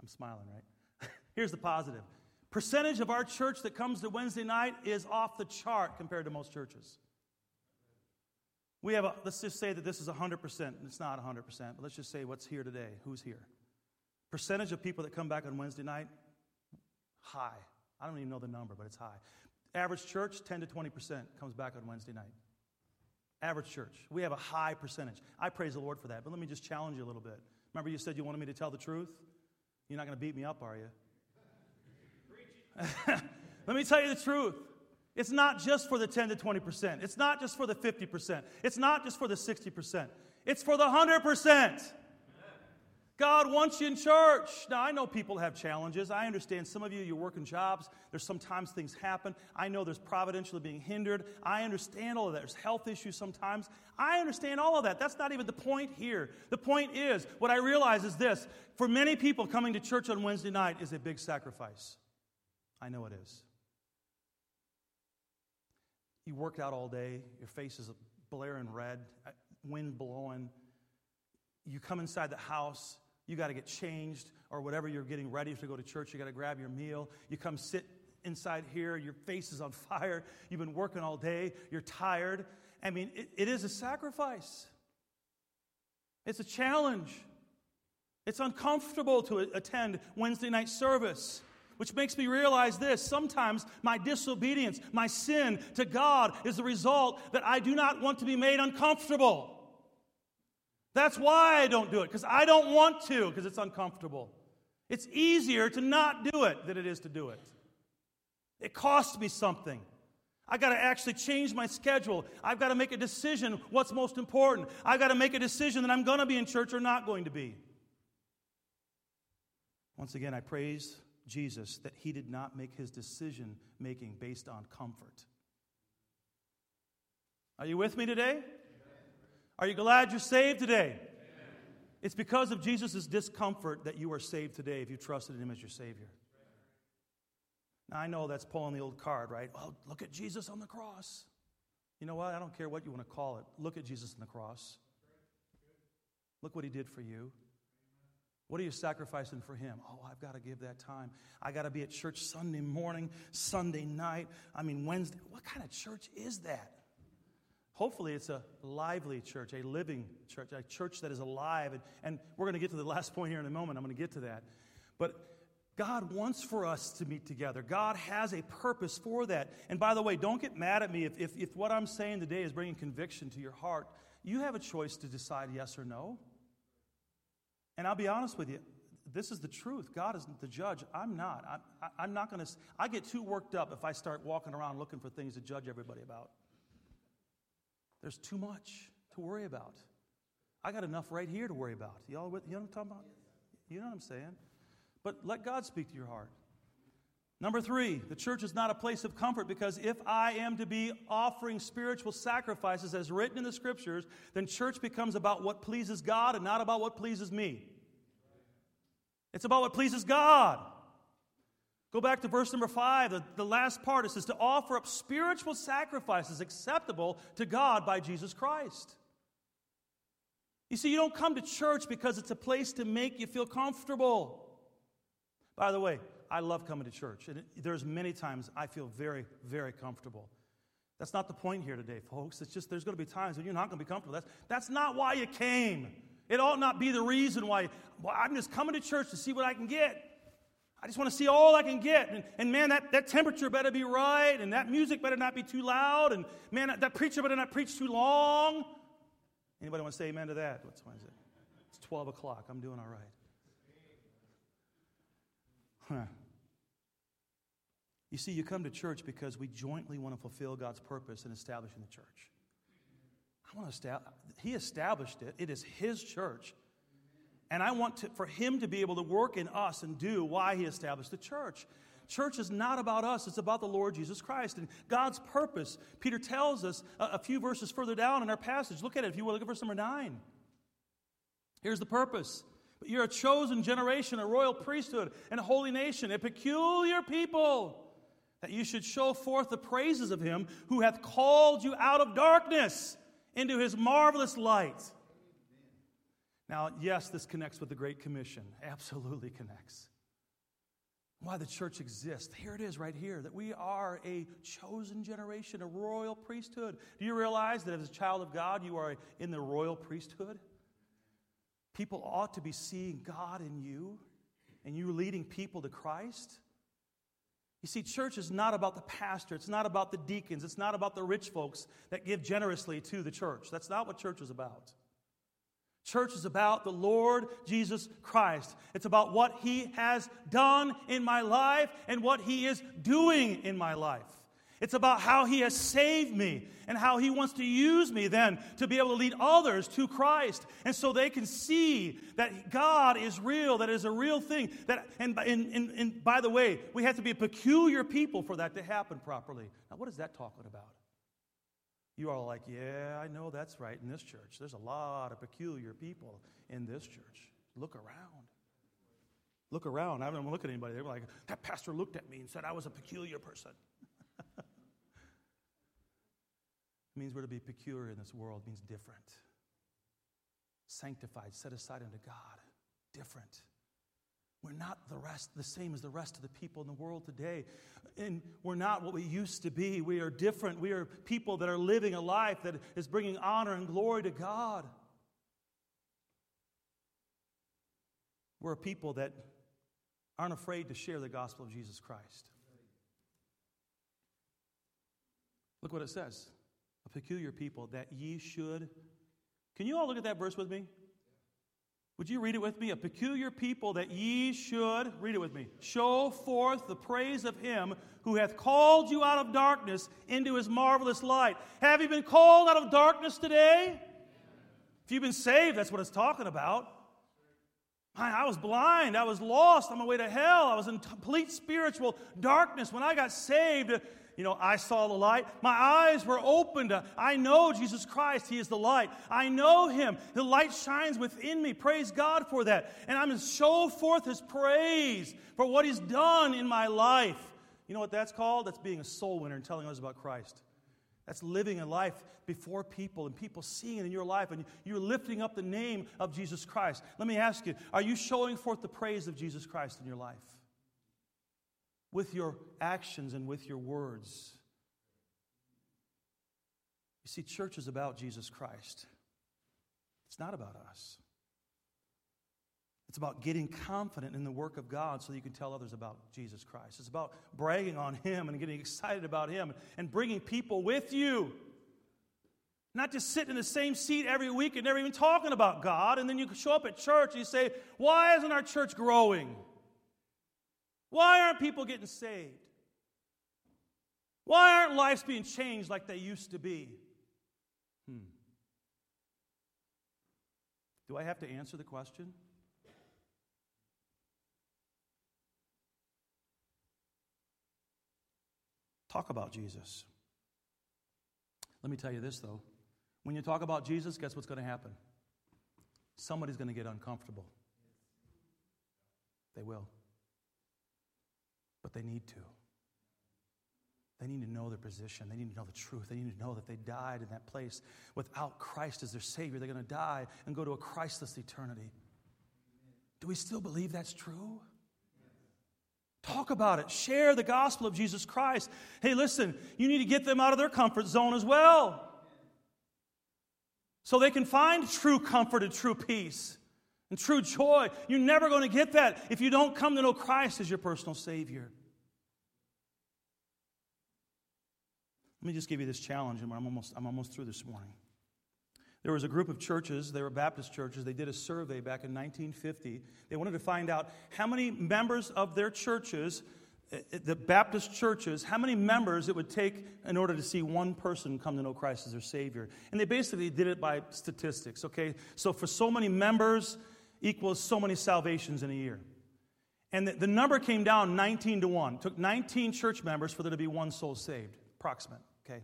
I'm smiling, right? Here's the positive. Percentage of our church that comes to Wednesday night is off the chart compared to most churches. We have a, let's just say that this is 100%. It's not 100%, but let's just say what's here today. Who's here? Percentage of people that come back on Wednesday night, high. I don't even know the number, but it's high. Average church, 10 to 20% comes back on Wednesday night. Average church. We have a high percentage. I praise the Lord for that, but let me just challenge you a little bit. Remember, you said you wanted me to tell the truth? You're not going to beat me up, are you? Let me tell you the truth. It's not just for the 10 to 20%. It's not just for the 50%. It's not just for the 60%. It's for the 100%. God wants you in church. Now, I know people have challenges. I understand some of you, you're working jobs. There's sometimes things happen. I know there's providentially being hindered. I understand all of that. There's health issues sometimes. I understand all of that. That's not even the point here. The point is, what I realize is this for many people, coming to church on Wednesday night is a big sacrifice. I know it is. You worked out all day, your face is blaring red, wind blowing. You come inside the house, you got to get changed or whatever you're getting ready to go to church, you got to grab your meal. You come sit inside here, your face is on fire, you've been working all day, you're tired. I mean, it, it is a sacrifice, it's a challenge. It's uncomfortable to attend Wednesday night service which makes me realize this sometimes my disobedience, my sin to God is the result that I do not want to be made uncomfortable. That's why I don't do it, because I don't want to, because it's uncomfortable. It's easier to not do it than it is to do it. It costs me something. I got to actually change my schedule. I've got to make a decision what's most important. I've got to make a decision that I'm going to be in church or not going to be. Once again, I praise Jesus that he did not make his decision making based on comfort. Are you with me today? Are you glad you're saved today? It's because of Jesus' discomfort that you are saved today if you trusted in him as your Savior. Now, I know that's pulling the old card, right? Well, look at Jesus on the cross. You know what? I don't care what you want to call it. Look at Jesus on the cross. Look what he did for you. What are you sacrificing for Him? Oh, I've got to give that time. I got to be at church Sunday morning, Sunday night. I mean, Wednesday. What kind of church is that? Hopefully, it's a lively church, a living church, a church that is alive. And, and we're going to get to the last point here in a moment. I'm going to get to that. But God wants for us to meet together. God has a purpose for that. And by the way, don't get mad at me if, if, if what I'm saying today is bringing conviction to your heart. You have a choice to decide yes or no. And I'll be honest with you, this is the truth. God is the judge. I'm not. I'm, I'm not going to. I get too worked up if I start walking around looking for things to judge everybody about. There's too much to worry about. I got enough right here to worry about. Y'all, you know what I'm talking about? You know what I'm saying? But let God speak to your heart. Number three, the church is not a place of comfort because if I am to be offering spiritual sacrifices as written in the scriptures, then church becomes about what pleases God and not about what pleases me. It's about what pleases God. Go back to verse number five, the, the last part. It says to offer up spiritual sacrifices acceptable to God by Jesus Christ. You see, you don't come to church because it's a place to make you feel comfortable. By the way, I love coming to church. And there's many times I feel very, very comfortable. That's not the point here today, folks. It's just there's going to be times when you're not going to be comfortable. That's, that's not why you came. It ought not be the reason why well, I'm just coming to church to see what I can get. I just want to see all I can get. And, and, man, that, that temperature better be right, and that music better not be too loud, and man, that, preacher better not preach too long. Anybody want to say amen to that? What's it? It's 12 o'clock. I'm doing all right. Huh. You see, you come to church because we jointly want to fulfill God's purpose in establishing the church. I want to establish, He established it, it is His church. And I want to, for Him to be able to work in us and do why He established the church. Church is not about us, it's about the Lord Jesus Christ and God's purpose. Peter tells us a, a few verses further down in our passage. Look at it if you will, look at verse number 9. Here's the purpose. But you're a chosen generation, a royal priesthood, and a holy nation, a peculiar people, that you should show forth the praises of him who hath called you out of darkness into his marvelous light. Now, yes, this connects with the Great Commission. Absolutely connects. why the church exists. Here it is right here that we are a chosen generation, a royal priesthood. Do you realize that as a child of God, you are in the royal priesthood? People ought to be seeing God in you and you leading people to Christ. You see, church is not about the pastor, it's not about the deacons, it's not about the rich folks that give generously to the church. That's not what church is about. Church is about the Lord Jesus Christ. It's about what He has done in my life and what He is doing in my life. It's about how He has saved me and how He wants to use me then to be able to lead others to Christ. And so they can see that God is real, that is a real thing. That, and, and, and, and by the way, we have to be a peculiar people for that to happen properly. Now, what is that talking about? You are like, yeah, I know that's right in this church. There's a lot of peculiar people in this church. Look around. Look around. I don't look at anybody. They were like, that pastor looked at me and said I was a peculiar person. it means we're to be peculiar in this world, it means different. Sanctified, set aside unto God, different. We're not the rest, the same as the rest of the people in the world today. And we're not what we used to be. We are different. We are people that are living a life that is bringing honor and glory to God. We're a people that aren't afraid to share the gospel of Jesus Christ. Look what it says a peculiar people that ye should. Can you all look at that verse with me? Would you read it with me? A peculiar people that ye should, read it with me, show forth the praise of him who hath called you out of darkness into his marvelous light. Have you been called out of darkness today? If you've been saved, that's what it's talking about. I, was blind. I was lost on my way to hell. I was in complete spiritual darkness. When I got saved, you know, I saw the light. My eyes were opened. I know Jesus Christ. He is the light. I know Him. The light shines within me. Praise God for that. And I'm to show forth His praise for what He's done in my life. You know what that's called? That's being a soul winner and telling others about Christ. That's living a life before people and people seeing it in your life and you're lifting up the name of Jesus Christ. Let me ask you are you showing forth the praise of Jesus Christ in your life? With your actions and with your words. You see, church is about Jesus Christ, it's not about us. It's about getting confident in the work of God so you can tell others about Jesus Christ. It's about bragging on Him and getting excited about Him and bringing people with you. Not just sitting in the same seat every week and never even talking about God, and then you show up at church and you say, Why isn't our church growing? Why aren't people getting saved? Why aren't lives being changed like they used to be? Hmm. Do I have to answer the question? Talk about Jesus. Let me tell you this, though. When you talk about Jesus, guess what's going to happen? Somebody's going to get uncomfortable. They will but they need to. They need to know their position. They need to know the truth. They need to know that they died in that place without Christ as their Savior. They're going to die and go to a Christless eternity. Do we still believe that's true? Talk about it. Share the gospel of Jesus Christ. Hey, listen, you need to get them out of their comfort zone as well. So they can find true comfort and true peace and true joy. You're never going to get that if you don't come to know Christ as your personal Savior. Let me just give you this challenge, and I'm almost, I'm almost through this morning. There was a group of churches, they were Baptist churches, they did a survey back in 1950. They wanted to find out how many members of their churches, eh, eh, the Baptist churches, how many members it would take in order to see one person come to know Christ as their Savior. And they basically did it by statistics, okay? So for so many members, equals so many salvations in a year. And the, the number came down 19 to 1. It took 19 church members for there to be one soul saved, approximate, okay?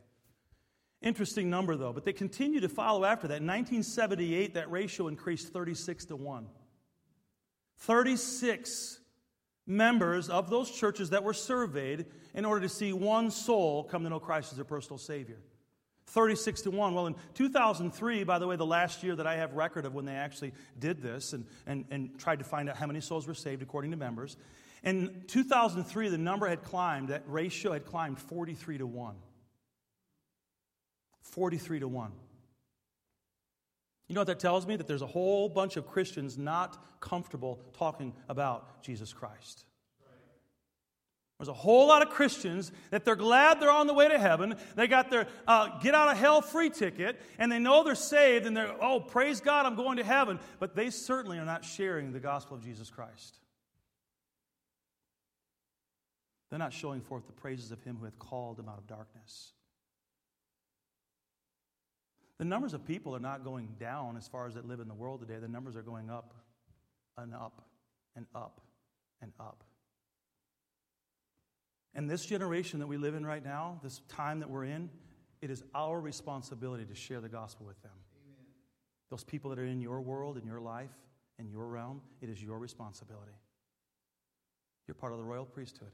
Interesting number, though, but they continue to follow after that. In 1978, that ratio increased 36 to 1. 36 members of those churches that were surveyed in order to see one soul come to know Christ as their personal Savior. 36 to 1. Well, in 2003, by the way, the last year that I have record of when they actually did this and, and, and tried to find out how many souls were saved according to members, In 2003, the number had climbed, that ratio had climbed 43 to 1. 43 to 1. You know what that tells me? That there's a whole bunch of Christians not comfortable talking about Jesus Christ. There's a whole lot of Christians that they're glad they're on the way to heaven. They got their uh, get out of hell free ticket, and they know they're saved, and they're, oh, praise God, I'm going to heaven. But they certainly are not sharing the gospel of Jesus Christ. They're not showing forth the praises of Him who hath called them out of darkness. The numbers of people are not going down as far as that live in the world today. The numbers are going up and up and up and up. And this generation that we live in right now, this time that we're in, it is our responsibility to share the gospel with them. Amen. Those people that are in your world, in your life, in your realm, it is your responsibility. You're part of the royal priesthood.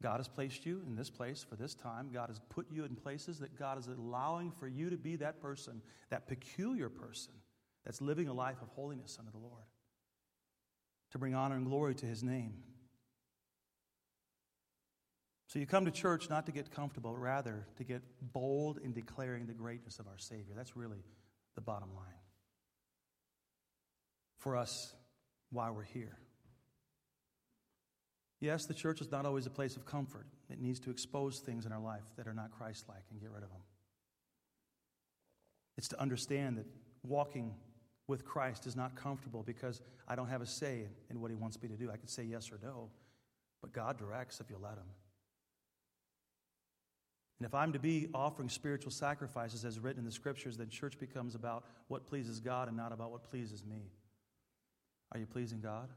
God has placed you in this place for this time. God has put you in places that God is allowing for you to be that person, that peculiar person that's living a life of holiness under the Lord, to bring honor and glory to his name. So you come to church not to get comfortable, rather to get bold in declaring the greatness of our Savior. That's really the bottom line. For us, why we're here. Yes, the church is not always a place of comfort. It needs to expose things in our life that are not Christ like and get rid of them. It's to understand that walking with Christ is not comfortable because I don't have a say in what He wants me to do. I can say yes or no, but God directs if you let Him. And if I'm to be offering spiritual sacrifices as written in the scriptures, then church becomes about what pleases God and not about what pleases me. Are you pleasing God?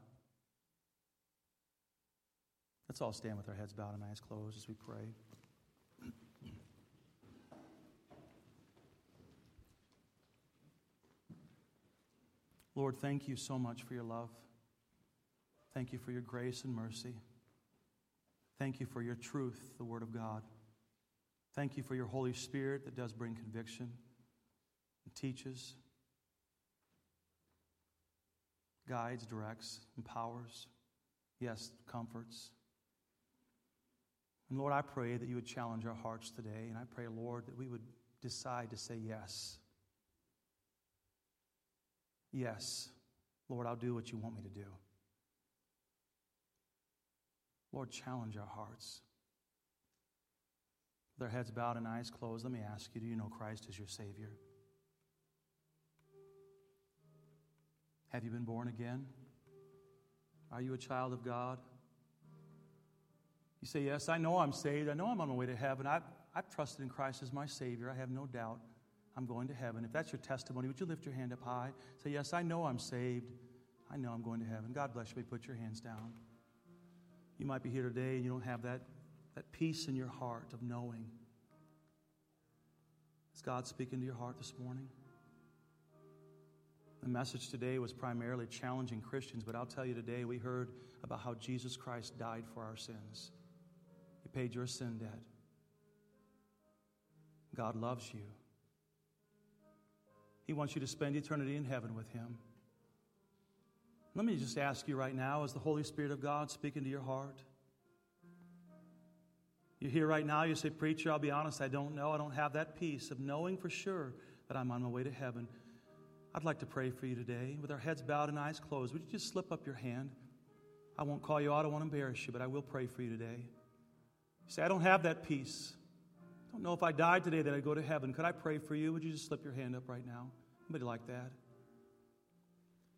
Let's all stand with our heads bowed and eyes closed as we pray. Lord, thank you so much for your love. Thank you for your grace and mercy. Thank you for your truth, the Word of God. Thank you for your Holy Spirit that does bring conviction and teaches, guides, directs, empowers, yes, comforts. And Lord, I pray that you would challenge our hearts today. And I pray, Lord, that we would decide to say yes. Yes, Lord, I'll do what you want me to do. Lord, challenge our hearts. Our heads bowed and eyes closed, let me ask you do you know Christ as your Savior? Have you been born again? Are you a child of God? You say, Yes, I know I'm saved. I know I'm on my way to heaven. I've, I've trusted in Christ as my Savior. I have no doubt I'm going to heaven. If that's your testimony, would you lift your hand up high? Say, Yes, I know I'm saved. I know I'm going to heaven. God bless you. Put your hands down. You might be here today and you don't have that, that peace in your heart of knowing. Is God speaking to your heart this morning? The message today was primarily challenging Christians, but I'll tell you today we heard about how Jesus Christ died for our sins He paid your sin debt. God loves you. He wants you to spend eternity in heaven with Him. Let me just ask you right now, is the Holy Spirit of God speaking to your heart? You're here right now, you say, Preacher, I'll be honest, I don't know. I don't have that peace of knowing for sure that I'm on my way to heaven. I'd like to pray for you today. With our heads bowed and eyes closed, would you just slip up your hand? I won't call you out, I won't embarrass you, but I will pray for you today. You say, I don't have that peace. I don't know if I died today that I'd go to heaven. Could I pray for you? Would you just slip your hand up right now? Anybody like that?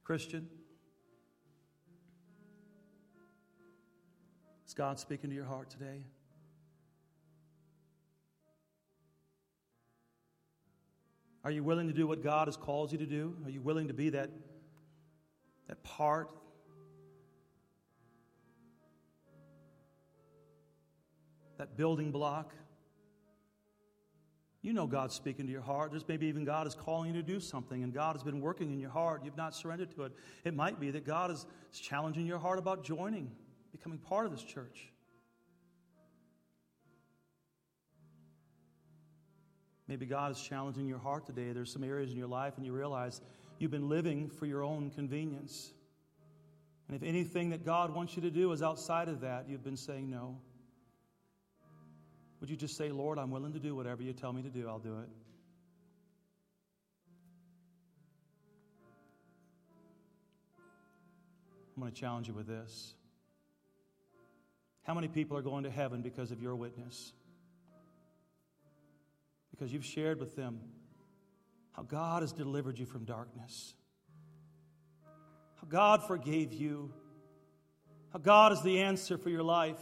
Christian? Is God speaking to your heart today? Are you willing to do what God has called you to do? Are you willing to be that, that part that building block. You know God's speaking to your heart. There's maybe even God is calling you to do something, and God has been working in your heart. You've not surrendered to it. It might be that God is challenging your heart about joining, becoming part of this church. Maybe God is challenging your heart today. There's some areas in your life, and you realize you've been living for your own convenience. And if anything that God wants you to do is outside of that, you've been saying no. Would you just say, Lord, I'm willing to do whatever you tell me to do, I'll do it. I'm going to challenge you with this. How many people are going to heaven because of your witness? Because you've shared with them how God has delivered you from darkness, how God forgave you, how God is the answer for your life.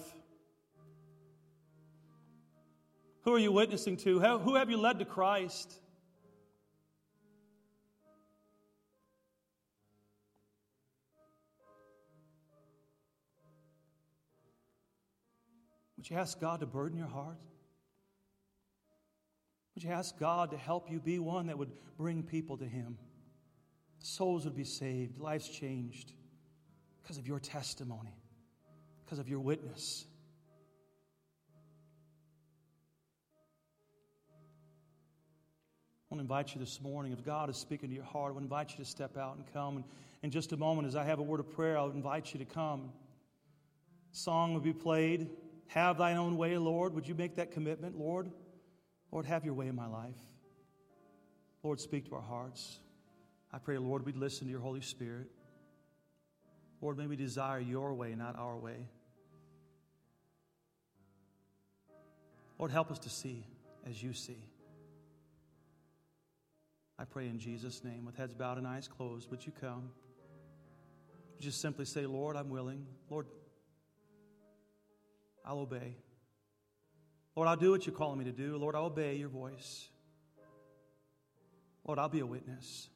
Who are you witnessing to? Who have you led to Christ? Would you ask God to burden your heart? Would you ask God to help you be one that would bring people to Him? Souls would be saved, lives changed because of your testimony, because of your witness. I want to invite you this morning. If God is speaking to your heart, I want to invite you to step out and come. And in just a moment, as I have a word of prayer, I'll invite you to come. Song will be played. Have thine own way, Lord. Would you make that commitment, Lord? Lord, have your way in my life. Lord, speak to our hearts. I pray, Lord, we'd listen to your Holy Spirit. Lord, may we desire your way, not our way. Lord, help us to see as you see. I pray in Jesus' name, with heads bowed and eyes closed, would you come? Just simply say, Lord, I'm willing. Lord, I'll obey. Lord, I'll do what you're calling me to do. Lord, I'll obey your voice. Lord, I'll be a witness.